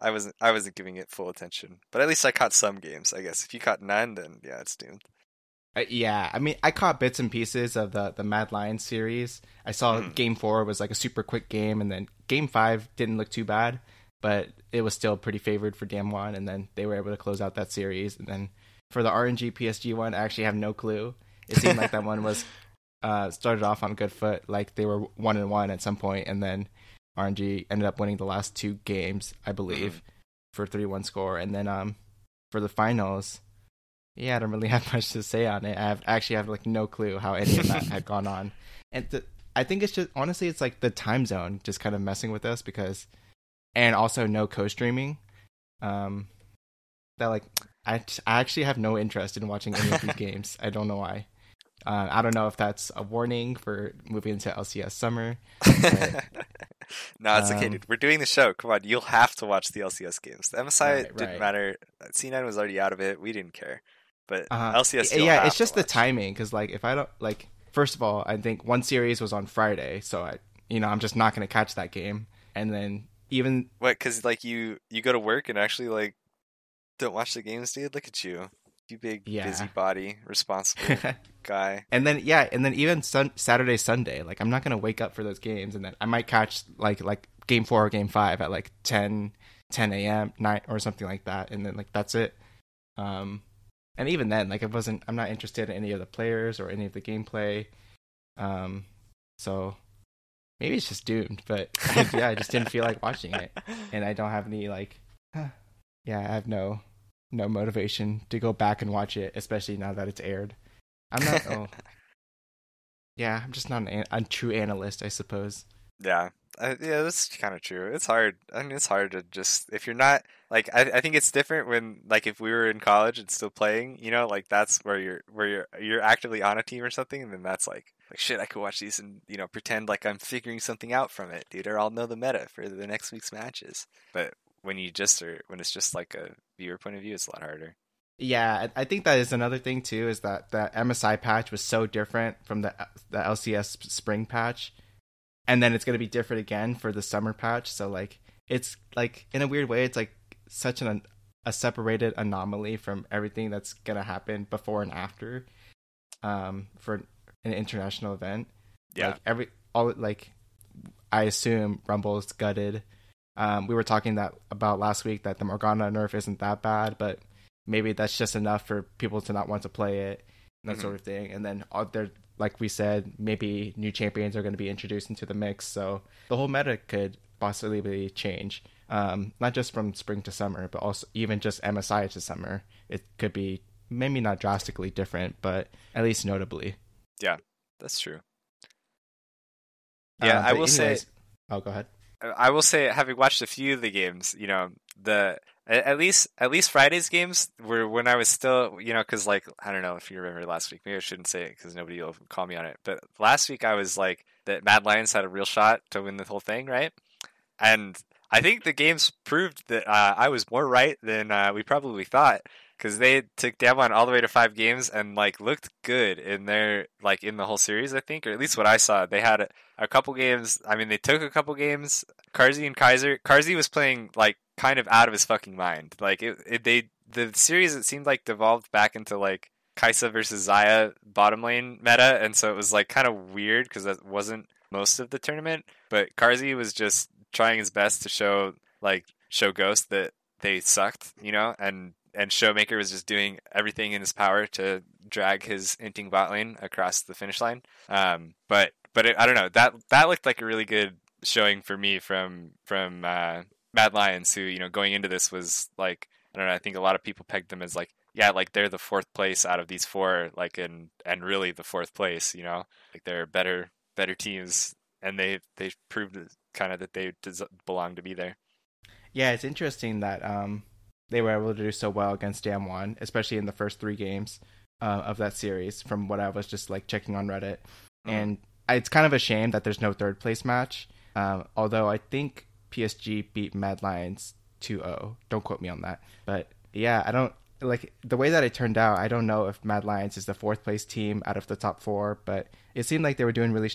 [SPEAKER 2] I wasn't I wasn't giving it full attention. But at least I caught some games, I guess. If you caught none, then yeah, it's doomed.
[SPEAKER 1] Uh, yeah, I mean, I caught bits and pieces of the the Mad Lions series. I saw mm. Game Four was like a super quick game, and then Game Five didn't look too bad, but it was still pretty favored for Damwon, and then they were able to close out that series. And then for the RNG PSG one, I actually have no clue. It seemed like that one was uh, started off on good foot, like they were one and one at some point, and then RNG ended up winning the last two games, I believe, mm-hmm. for three one score. And then um, for the finals, yeah, I don't really have much to say on it. I have actually have like no clue how any of that had gone on, and I think it's just honestly, it's like the time zone just kind of messing with us because, and also no co-streaming. Um, that like I, I actually have no interest in watching any of these games. I don't know why. Uh, I don't know if that's a warning for moving into LCS summer. But,
[SPEAKER 2] no, it's um, okay, dude. We're doing the show. Come on, you'll have to watch the LCS games. The MSI right, didn't right. matter. C9 was already out of it. We didn't care. But uh-huh. LCS,
[SPEAKER 1] yeah, it's just the timing. Because like, if I don't like, first of all, I think one series was on Friday, so I, you know, I'm just not going to catch that game. And then even
[SPEAKER 2] what? Because like you, you go to work and actually like don't watch the games, dude. Look at you. You big yeah. busybody, responsible guy.
[SPEAKER 1] And then yeah, and then even sun- Saturday, Sunday, like I'm not gonna wake up for those games, and then I might catch like like game four or game five at like 10, 10 a.m. night or something like that, and then like that's it. Um, and even then, like I wasn't, I'm not interested in any of the players or any of the gameplay. Um, so maybe it's just doomed, but yeah, I just didn't feel like watching it, and I don't have any like, huh, yeah, I have no no motivation to go back and watch it, especially now that it's aired. I'm not. oh, yeah, I'm just not an, a true analyst, I suppose.
[SPEAKER 2] Yeah, uh, yeah, that's kind of true. It's hard. I mean, it's hard to just if you're not like. I, I think it's different when like if we were in college and still playing. You know, like that's where you're where you're you're actively on a team or something, and then that's like like shit. I could watch these and you know pretend like I'm figuring something out from it, dude, or I'll know the meta for the next week's matches. But when you just are when it's just like a viewer point of view, it's a lot harder.
[SPEAKER 1] Yeah, I think that is another thing too. Is that the MSI patch was so different from the the LCS spring patch, and then it's going to be different again for the summer patch. So like, it's like in a weird way, it's like such an a separated anomaly from everything that's going to happen before and after, um, for an international event.
[SPEAKER 2] Yeah,
[SPEAKER 1] like every all like, I assume Rumble's gutted um, we were talking that about last week that the Morgana nerf isn't that bad, but maybe that's just enough for people to not want to play it, that mm-hmm. sort of thing. And then uh, there, like we said, maybe new champions are going to be introduced into the mix, so the whole meta could possibly be change. Um, not just from spring to summer, but also even just MSI to summer. It could be maybe not drastically different, but at least notably.
[SPEAKER 2] Yeah, that's true. Yeah, uh, I will anyways, say
[SPEAKER 1] Oh, go ahead.
[SPEAKER 2] I will say, having watched a few of the games, you know, the at least at least Friday's games were when I was still, you know, because like I don't know if you remember last week. Maybe I shouldn't say it because nobody will call me on it. But last week I was like that Mad Lions had a real shot to win the whole thing, right? And I think the games proved that uh, I was more right than uh, we probably thought because they took Damwon all the way to five games and like looked good in their like in the whole series. I think, or at least what I saw, they had a, a couple games. I mean, they took a couple games. Carzzy and Kaiser. Carzzy was playing like kind of out of his fucking mind. Like it, it they the series it seemed like devolved back into like Kai'Sa versus Xayah bottom lane meta, and so it was like kind of weird because that wasn't most of the tournament. But Carzzy was just trying his best to show like show Ghost that they sucked, you know, and and Showmaker was just doing everything in his power to drag his inting bot lane across the finish line. Um, but but it, I don't know that that looked like a really good showing for me from from uh, Mad Lions, who you know going into this was like I don't know. I think a lot of people pegged them as like yeah, like they're the fourth place out of these four, like and and really the fourth place. You know, like they're better better teams, and they they proved kind of that they des- belong to be there.
[SPEAKER 1] Yeah, it's interesting that um, they were able to do so well against Damwon, especially in the first three games uh, of that series. From what I was just like checking on Reddit, mm-hmm. and it's kind of a shame that there's no third place match. Um, although I think PSG beat Mad Lions 2-0. Don't quote me on that, but yeah, I don't like the way that it turned out. I don't know if Mad Lions is the fourth place team out of the top four, but it seemed like they were doing really,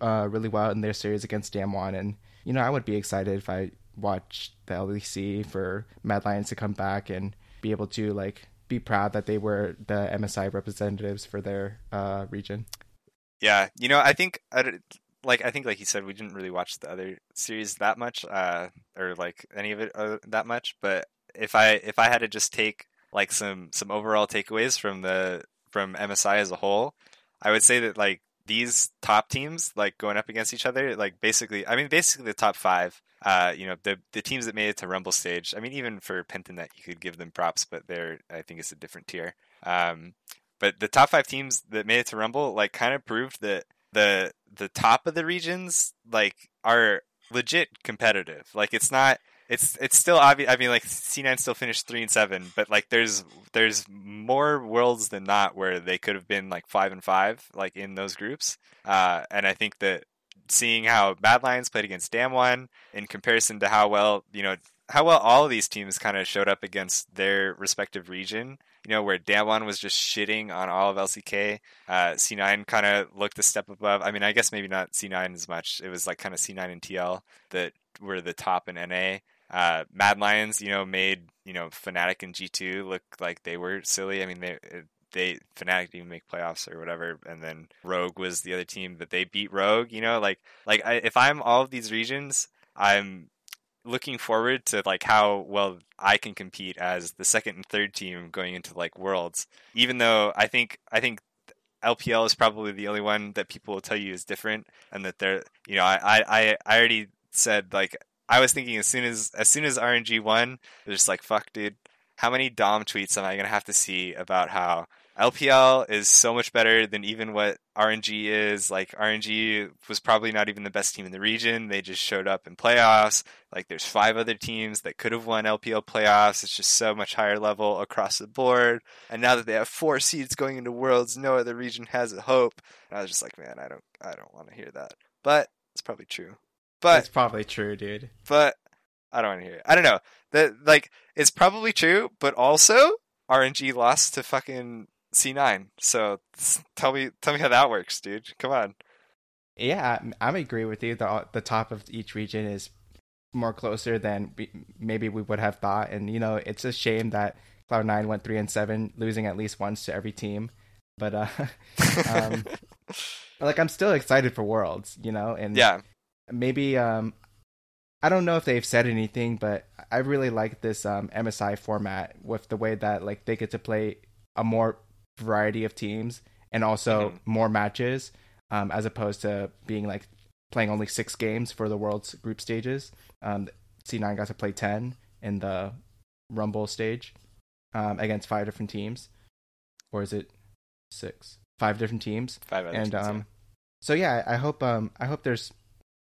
[SPEAKER 1] uh, really well in their series against Damwon, and you know I would be excited if I watch the LEC for Mad Lions to come back and be able to like be proud that they were the MSI representatives for their uh, region.
[SPEAKER 2] Yeah, you know, I think like I think like you said, we didn't really watch the other series that much, uh, or like any of it uh, that much. But if I if I had to just take like some some overall takeaways from the from MSI as a whole, I would say that like these top teams like going up against each other, like basically, I mean, basically the top five uh, you know, the the teams that made it to Rumble stage. I mean, even for Pentanet, you could give them props, but they're I think it's a different tier. Um, but the top five teams that made it to Rumble, like, kind of proved that the the top of the regions, like, are legit competitive. Like, it's not. It's it's still obvious. I mean, like C9 still finished three and seven, but like there's there's more worlds than not where they could have been like five and five, like in those groups. Uh, and I think that seeing how Mad Lions played against Damwon in comparison to how well, you know, how well all of these teams kind of showed up against their respective region. You know, where Damwon was just shitting on all of LCK. Uh, C9 kind of looked a step above. I mean, I guess maybe not C9 as much. It was like kind of C9 and TL that were the top in NA. Uh, Mad Lions, you know, made you know Fnatic and G2 look like they were silly. I mean, they they Fnatic didn't make playoffs or whatever, and then Rogue was the other team that they beat Rogue. You know, like like I, if I'm all of these regions, I'm looking forward to like how well I can compete as the second and third team going into like Worlds. Even though I think I think LPL is probably the only one that people will tell you is different, and that they're you know I I I already said like I was thinking as soon as as soon as RNG won, they're just like fuck, dude. How many Dom tweets am I gonna have to see about how LPL is so much better than even what RNG is. Like RNG was probably not even the best team in the region. They just showed up in playoffs. Like there's five other teams that could have won LPL playoffs. It's just so much higher level across the board. And now that they have four seeds going into Worlds, no other region has a hope. And I was just like, man, I don't, I don't want to hear that. But it's probably true. But
[SPEAKER 1] it's probably true, dude.
[SPEAKER 2] But I don't want to hear it. I don't know. That like it's probably true, but also RNG lost to fucking C9. So tell me, tell me how that works, dude. Come on.
[SPEAKER 1] Yeah, I, I agree with you. The the top of each region is more closer than we, maybe we would have thought, and you know, it's a shame that Cloud Nine went three and seven, losing at least once to every team. But uh, um, like I'm still excited for Worlds, you know, and
[SPEAKER 2] yeah,
[SPEAKER 1] maybe um, I don't know if they've said anything, but I really like this um, MSI format with the way that like they get to play a more variety of teams and also mm-hmm. more matches um, as opposed to being like playing only six games for the world's group stages. Um, C9 got to play 10 in the Rumble stage um, against five different teams. Or is it six? Five different teams.
[SPEAKER 2] Five
[SPEAKER 1] and
[SPEAKER 2] teams,
[SPEAKER 1] um,
[SPEAKER 2] yeah.
[SPEAKER 1] so yeah, I hope um, I hope there's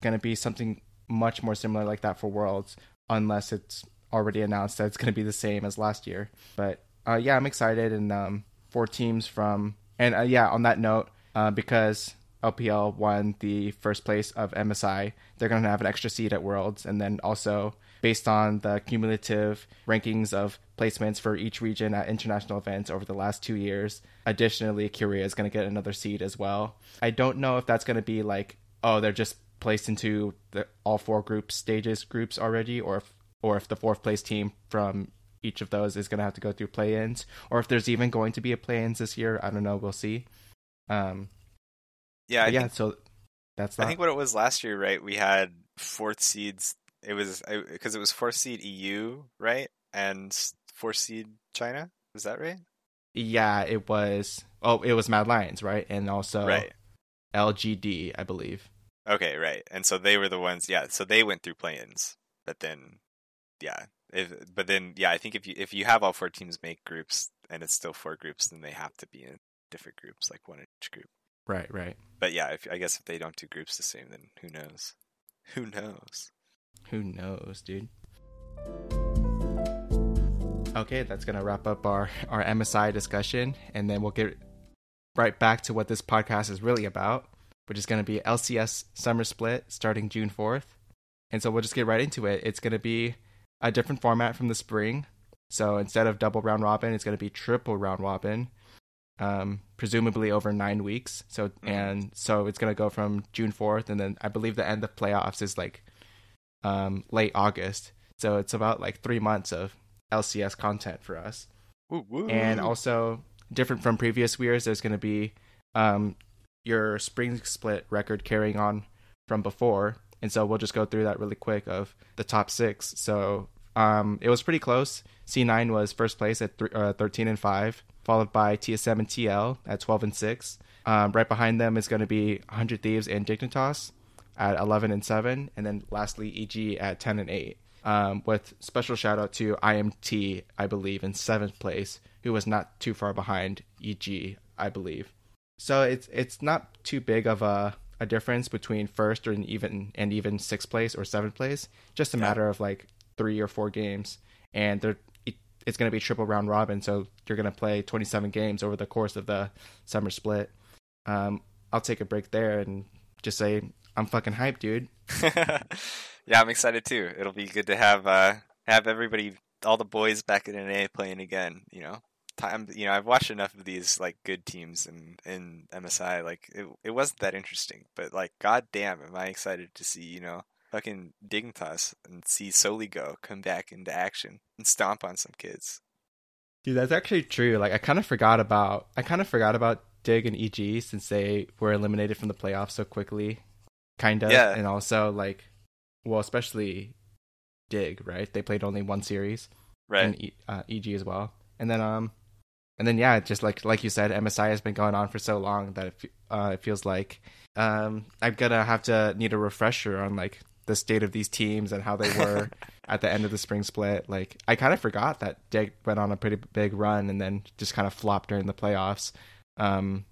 [SPEAKER 1] going to be something much more similar like that for Worlds, unless it's already announced that it's going to be the same as last year. But uh, yeah, I'm excited, and um, four teams from and uh, yeah, on that note, uh, because LPL won the first place of MSI, they're going to have an extra seat at Worlds, and then also based on the cumulative rankings of placements for each region at international events over the last two years. Additionally, Korea is going to get another seed as well. I don't know if that's going to be like, oh, they're just placed into the all four group stages groups already, or if or if the fourth place team from each of those is going to have to go through play-ins, or if there's even going to be a play-ins this year. I don't know. We'll see. Um,
[SPEAKER 2] yeah,
[SPEAKER 1] yeah.
[SPEAKER 2] Think,
[SPEAKER 1] so that's that.
[SPEAKER 2] I think what it was last year, right? We had fourth seeds. It was because it was fourth seed EU, right, and fourth seed China. Was that right?
[SPEAKER 1] Yeah, it was. Oh, it was Mad Lions, right, and also
[SPEAKER 2] right.
[SPEAKER 1] LGD, I believe.
[SPEAKER 2] Okay, right, and so they were the ones. Yeah, so they went through play-ins, but then, yeah, if, but then yeah, I think if you if you have all four teams make groups and it's still four groups, then they have to be in different groups, like one in each group.
[SPEAKER 1] Right, right.
[SPEAKER 2] But yeah, if I guess if they don't do groups the same, then who knows? Who knows?
[SPEAKER 1] Who knows, dude? Okay, that's gonna wrap up our our MSI discussion, and then we'll get right back to what this podcast is really about, which is gonna be LCS Summer Split starting June fourth. And so we'll just get right into it. It's gonna be a different format from the spring. So instead of double round robin, it's going to be triple round robin, um, presumably over nine weeks. So mm-hmm. and so it's going to go from June fourth, and then I believe the end of playoffs is like um, late August. So it's about like three months of LCS content for us. And also different from previous years, there's going to be um, your spring split record carrying on from before, and so we'll just go through that really quick of the top six. So um, it was pretty close. C9 was first place at th- uh, 13 and 5, followed by TSM and TL at 12 and 6. Um, right behind them is going to be 100 Thieves and Dignitas at 11 and 7, and then lastly EG at 10 and 8. Um, with special shout out to IMT, I believe, in seventh place, who was not too far behind EG, I believe. So it's it's not too big of a a difference between first or even and even sixth place or seventh place. Just a yeah. matter of like three or four games, and they're it's going to be triple round robin. So you're going to play 27 games over the course of the summer split. Um, I'll take a break there and just say I'm fucking hyped, dude.
[SPEAKER 2] yeah, I'm excited too. It'll be good to have uh, have everybody, all the boys back in NA playing again. You know time you know i've watched enough of these like good teams in in msi like it, it wasn't that interesting but like god damn am i excited to see you know fucking dignitas and see Soligo come back into action and stomp on some kids.
[SPEAKER 1] Dude that's actually true like i kind of forgot about i kind of forgot about dig and eg since they were eliminated from the playoffs so quickly kind of yeah. and also like well especially dig right? They played only one series.
[SPEAKER 2] Right.
[SPEAKER 1] And e, uh, eg as well. And then um and then yeah, just like like you said, MSI has been going on for so long that it, uh, it feels like um, I'm gonna have to need a refresher on like the state of these teams and how they were at the end of the spring split. Like I kind of forgot that Dig went on a pretty big run and then just kind of flopped during the playoffs um,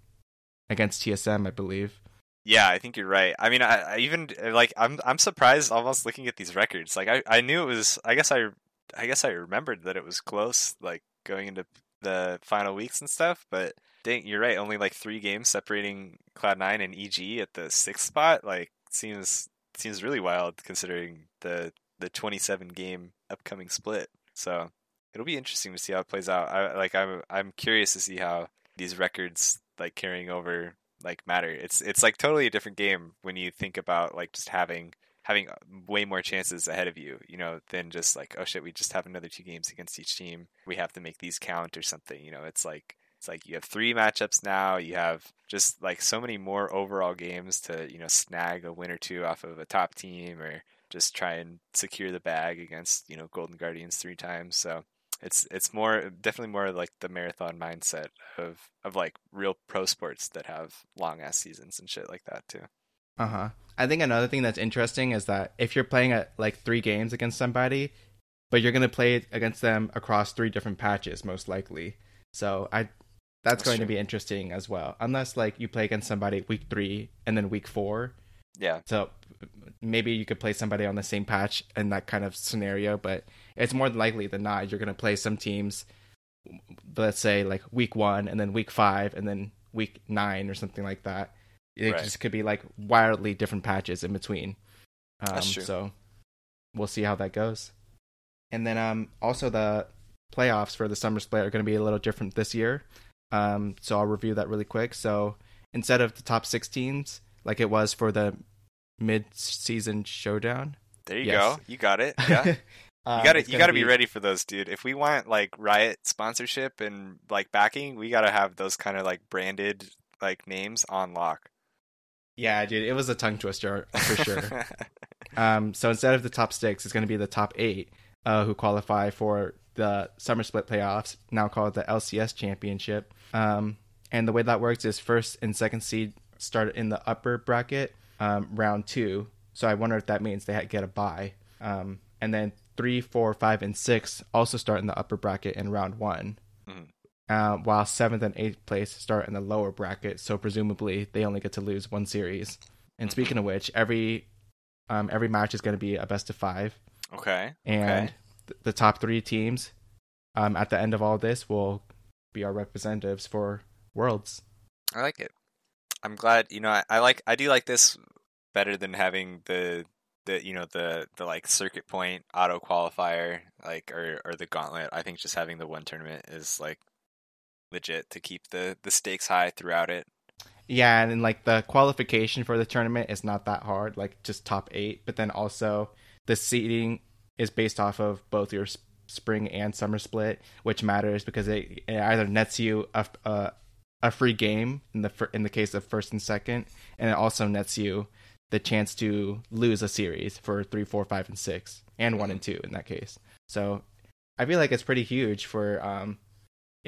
[SPEAKER 1] against TSM, I believe.
[SPEAKER 2] Yeah, I think you're right. I mean, I, I, even like I'm I'm surprised almost looking at these records. Like I, I knew it was. I guess I I guess I remembered that it was close. Like going into the final weeks and stuff. But dang, you're right. Only like three games separating Cloud Nine and EG at the sixth spot. Like seems seems really wild considering the the 27 game upcoming split. So it'll be interesting to see how it plays out. I like I'm I'm curious to see how these records like carrying over like matter. It's it's like totally a different game when you think about like just having having uh, way more chances ahead of you, you know, than just like, oh shit, we just have another two games against each team. We have to make these count or something. You know, it's like it's like you have three matchups now. You have just like so many more overall games to you know snag a win or two off of a top team or just try and secure the bag against you know Golden Guardians three times. So it's it's more definitely more like the marathon mindset of of like real pro sports that have long ass seasons and shit like that too.
[SPEAKER 1] Uh huh. I think another thing that's interesting is that if you're playing at like three games against somebody, but you're gonna play against them across three different patches, most likely. So I, that's, that's going true. to be interesting as well. Unless like you play against somebody week three and then week four.
[SPEAKER 2] Yeah.
[SPEAKER 1] So maybe you could play somebody on the same patch in that kind of scenario, but it's more likely than not you're going to play some teams, let's say like week one and then week five and then week nine or something like that. It
[SPEAKER 2] Right.
[SPEAKER 1] just could be like wildly different patches in between. Um,
[SPEAKER 2] That's true.
[SPEAKER 1] So we'll see how that goes. And then um, also the playoffs for the summer split are going to be a little different this year. Um, so I'll review that really quick. So instead of the top six teams, like it was for the mid-season showdown,
[SPEAKER 2] There you
[SPEAKER 1] Yes.
[SPEAKER 2] go. You got it. Yeah.
[SPEAKER 1] um,
[SPEAKER 2] You got to you
[SPEAKER 1] gonna
[SPEAKER 2] got to be ready for those, dude. If we want like Riot sponsorship and like backing, we got to have those kind of like branded like names on lock.
[SPEAKER 1] Yeah, dude, it was a tongue twister for sure. um, so instead of the top six, it's going to be the top eight uh, who qualify for the summer split playoffs, now called the LCS Championship. Um, and the way that works is first and second seed start in the upper bracket, um, round two. So I wonder if that means they get a bye. Um, and then three, four, five, and six also start in the upper bracket in round one.
[SPEAKER 2] Mhm.
[SPEAKER 1] Uh, while seventh and eighth place start in the lower bracket, so presumably they only get to lose one series. And speaking of which, every um, every match is going to be a best of five,
[SPEAKER 2] okay.
[SPEAKER 1] and
[SPEAKER 2] okay.
[SPEAKER 1] th- the top three teams um, at the end of all this will be our representatives for Worlds.
[SPEAKER 2] I like it. I'm glad. You know, I, I like. I do like this better than having the the you know the the like circuit point auto qualifier like or or the gauntlet. I think just having the one tournament is like legit to keep the the stakes high throughout it.
[SPEAKER 1] Yeah, and then, like the qualification for the tournament is not that hard, like just top eight. But then also the seeding is based off of both your s- spring and summer split, which matters because it, it either nets you a, a a free game in the fir- in the case of first and second, and it also nets you the chance to lose a series for three, four, five, and six, and one and two in that case. So I feel like it's pretty huge for um,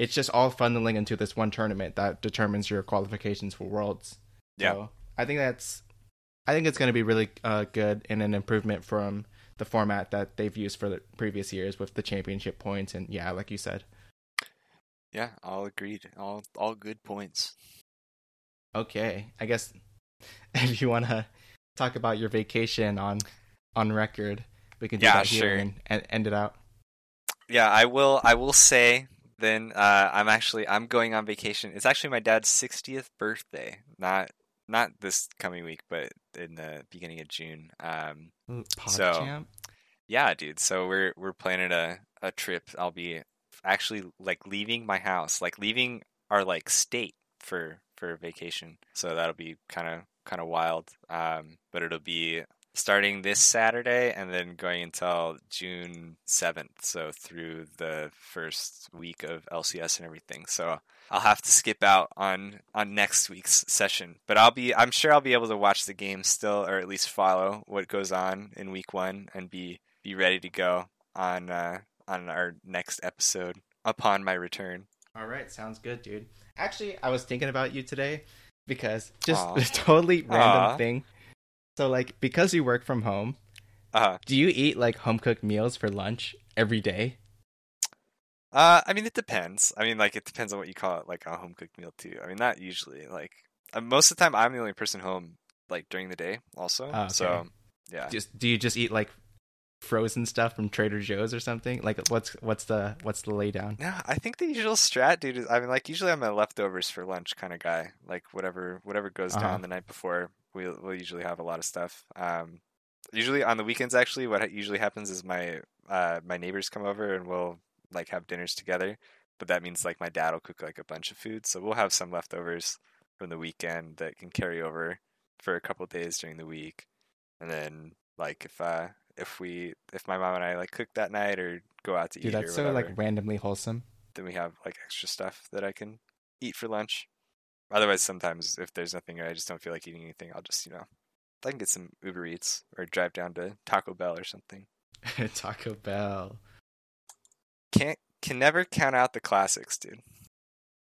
[SPEAKER 1] it's just all funneling into this one tournament that determines your qualifications for worlds.
[SPEAKER 2] Yeah.
[SPEAKER 1] So I think that's I think it's going to be really uh, good and an improvement from the format that they've used for the previous years with the championship points and yeah, like you said.
[SPEAKER 2] Yeah, all agreed. All all good points.
[SPEAKER 1] Okay, I guess if you want to talk about your vacation on on record, we can do
[SPEAKER 2] Yeah,
[SPEAKER 1] that here
[SPEAKER 2] sure.
[SPEAKER 1] and, and end it out.
[SPEAKER 2] Yeah, I will. I will say then. Uh, I'm actually I'm going on vacation. It's actually my dad's 60th birthday. Not not this coming week, but in the beginning of June. Um, So-
[SPEAKER 1] PogChamp?
[SPEAKER 2] yeah, dude. So we're we're planning a a trip. I'll be actually like leaving my house, like leaving our like state for for vacation. So that'll be kind of kind of wild. Um, but it'll be starting this Saturday and then going until June 7th. So through the first week of LCS and everything. So I'll have to skip out on on next week's session, but I'll be I'm sure I'll be able to watch the game still, or at least follow what goes on in week one, and be be ready to go on uh, on our next episode upon my return.
[SPEAKER 1] All right, sounds good, dude. Actually, I was thinking about you today because just a totally random
[SPEAKER 2] Aw.
[SPEAKER 1] thing. So, like, because you work from home,
[SPEAKER 2] Uh,
[SPEAKER 1] do you eat like home cooked meals for lunch every day?
[SPEAKER 2] uh, I mean, it depends. I mean, like it depends on what you call it, like a home cooked meal too. I mean, not usually. Like uh, most of the time, I'm the only person home like during the day, also.
[SPEAKER 1] Oh, okay.
[SPEAKER 2] So yeah.
[SPEAKER 1] Just do you just eat like frozen stuff from Trader Joe's or something? Like, what's what's the what's the laydown?
[SPEAKER 2] No, I think the usual strat, dude. Is, I mean, like usually I'm a leftovers for lunch kind of guy. Like whatever whatever goes
[SPEAKER 1] Uh-huh.
[SPEAKER 2] down the night before, we'll we'll usually have a lot of stuff. Um, usually on the weekends, actually, what usually happens is my uh my neighbors come over and we'll like have dinners together. But that means like my dad will cook like a bunch of food, so we'll have some leftovers from the weekend that can carry over for a couple days during the week, and then like if uh if we if my mom and I like cook that night or go out to
[SPEAKER 1] Dude,
[SPEAKER 2] eat
[SPEAKER 1] that's so
[SPEAKER 2] whatever
[SPEAKER 1] like randomly wholesome.
[SPEAKER 2] then we have like extra stuff that I can eat for lunch. Otherwise, sometimes if there's nothing or I just don't feel like eating anything, I'll just you know I can get some Uber Eats or drive down to Taco Bell or something.
[SPEAKER 1] Taco Bell.
[SPEAKER 2] Can't can never count out the classics, dude.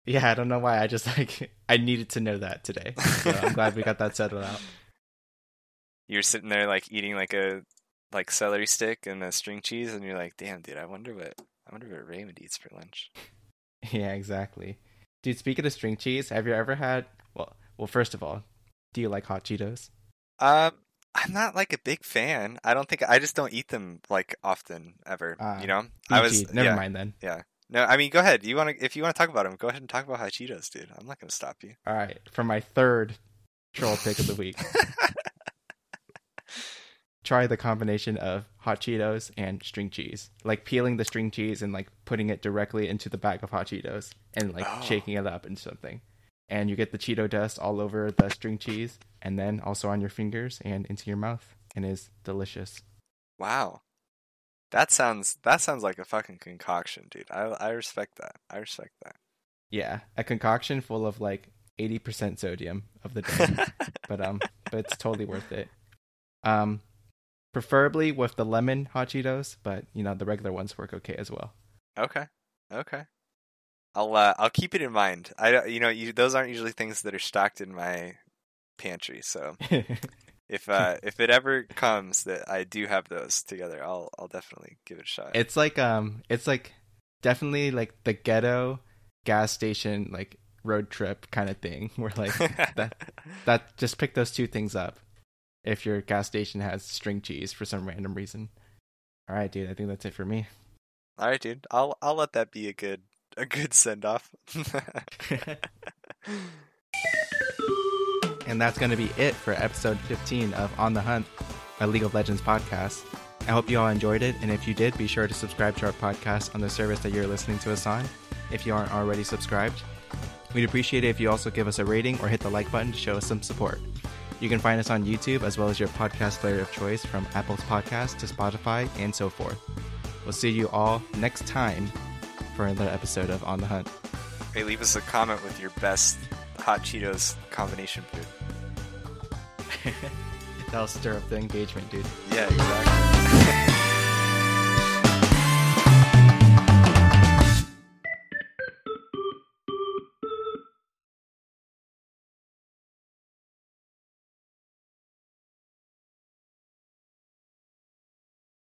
[SPEAKER 1] Yeah, I don't know why. I just like I needed to know that today. So I'm glad we got that settled out.
[SPEAKER 2] You're sitting there like eating like a like celery stick and a string cheese, and you're like, damn, dude, I wonder what I wonder what Raymond eats for lunch.
[SPEAKER 1] Yeah, exactly. Dude, speaking of string cheese, have you ever had well well first of all, do you like hot Cheetos?
[SPEAKER 2] Um, I'm not like a big fan. I don't think I just don't eat them like often ever.
[SPEAKER 1] Ah,
[SPEAKER 2] you know, I was
[SPEAKER 1] never
[SPEAKER 2] yeah,
[SPEAKER 1] mind then.
[SPEAKER 2] Yeah. No, I mean, go ahead. You want to if you want to talk about them, go ahead and talk about hot Cheetos, dude. I'm not going to stop you.
[SPEAKER 1] All right, for my third troll pick of the week, try the combination of hot Cheetos and string cheese. Like peeling the string cheese and like putting it directly into the bag of hot Cheetos and like
[SPEAKER 2] Oh.
[SPEAKER 1] shaking it up into something. And you get the Cheeto dust all over the string cheese and then also on your fingers and into your mouth and is delicious.
[SPEAKER 2] wow. That sounds that sounds like a fucking concoction, dude. I I respect that. I respect that.
[SPEAKER 1] Yeah, a concoction full of like 80% sodium of the day. but um but it's totally worth it. Um preferably with the lemon hot Cheetos, but you know the regular ones work okay as well.
[SPEAKER 2] okay. Okay. I'll uh, I'll keep it in mind. I you know, you, those aren't usually things that are stocked in my pantry, so if uh if it ever comes that I do have those together, I'll I'll definitely give it a shot.
[SPEAKER 1] it's like um it's like definitely like the ghetto gas station like road trip kind of thing where like that that just pick those two things up if your gas station has string cheese for some random reason. All right, dude, I think that's it for me.
[SPEAKER 2] All right, dude. I'll I'll let that be a good a good send off.
[SPEAKER 1] And that's going to be it for episode 15 of On the Hunt, a League of Legends podcast. I hope you all enjoyed it, and if you did, be sure to subscribe to our podcast on the service that you're listening to us on if you aren't already subscribed. We'd appreciate it if you also give us a rating or hit the like button to show us some support. You can find us on YouTube as well as your podcast player of choice from Apple's podcast to Spotify and so forth. We'll see you all next time for another episode of On the Hunt.
[SPEAKER 2] hey, leave us a comment with your best hot Cheetos combination food.
[SPEAKER 1] That'll stir up the engagement, dude.
[SPEAKER 2] Yeah, exactly.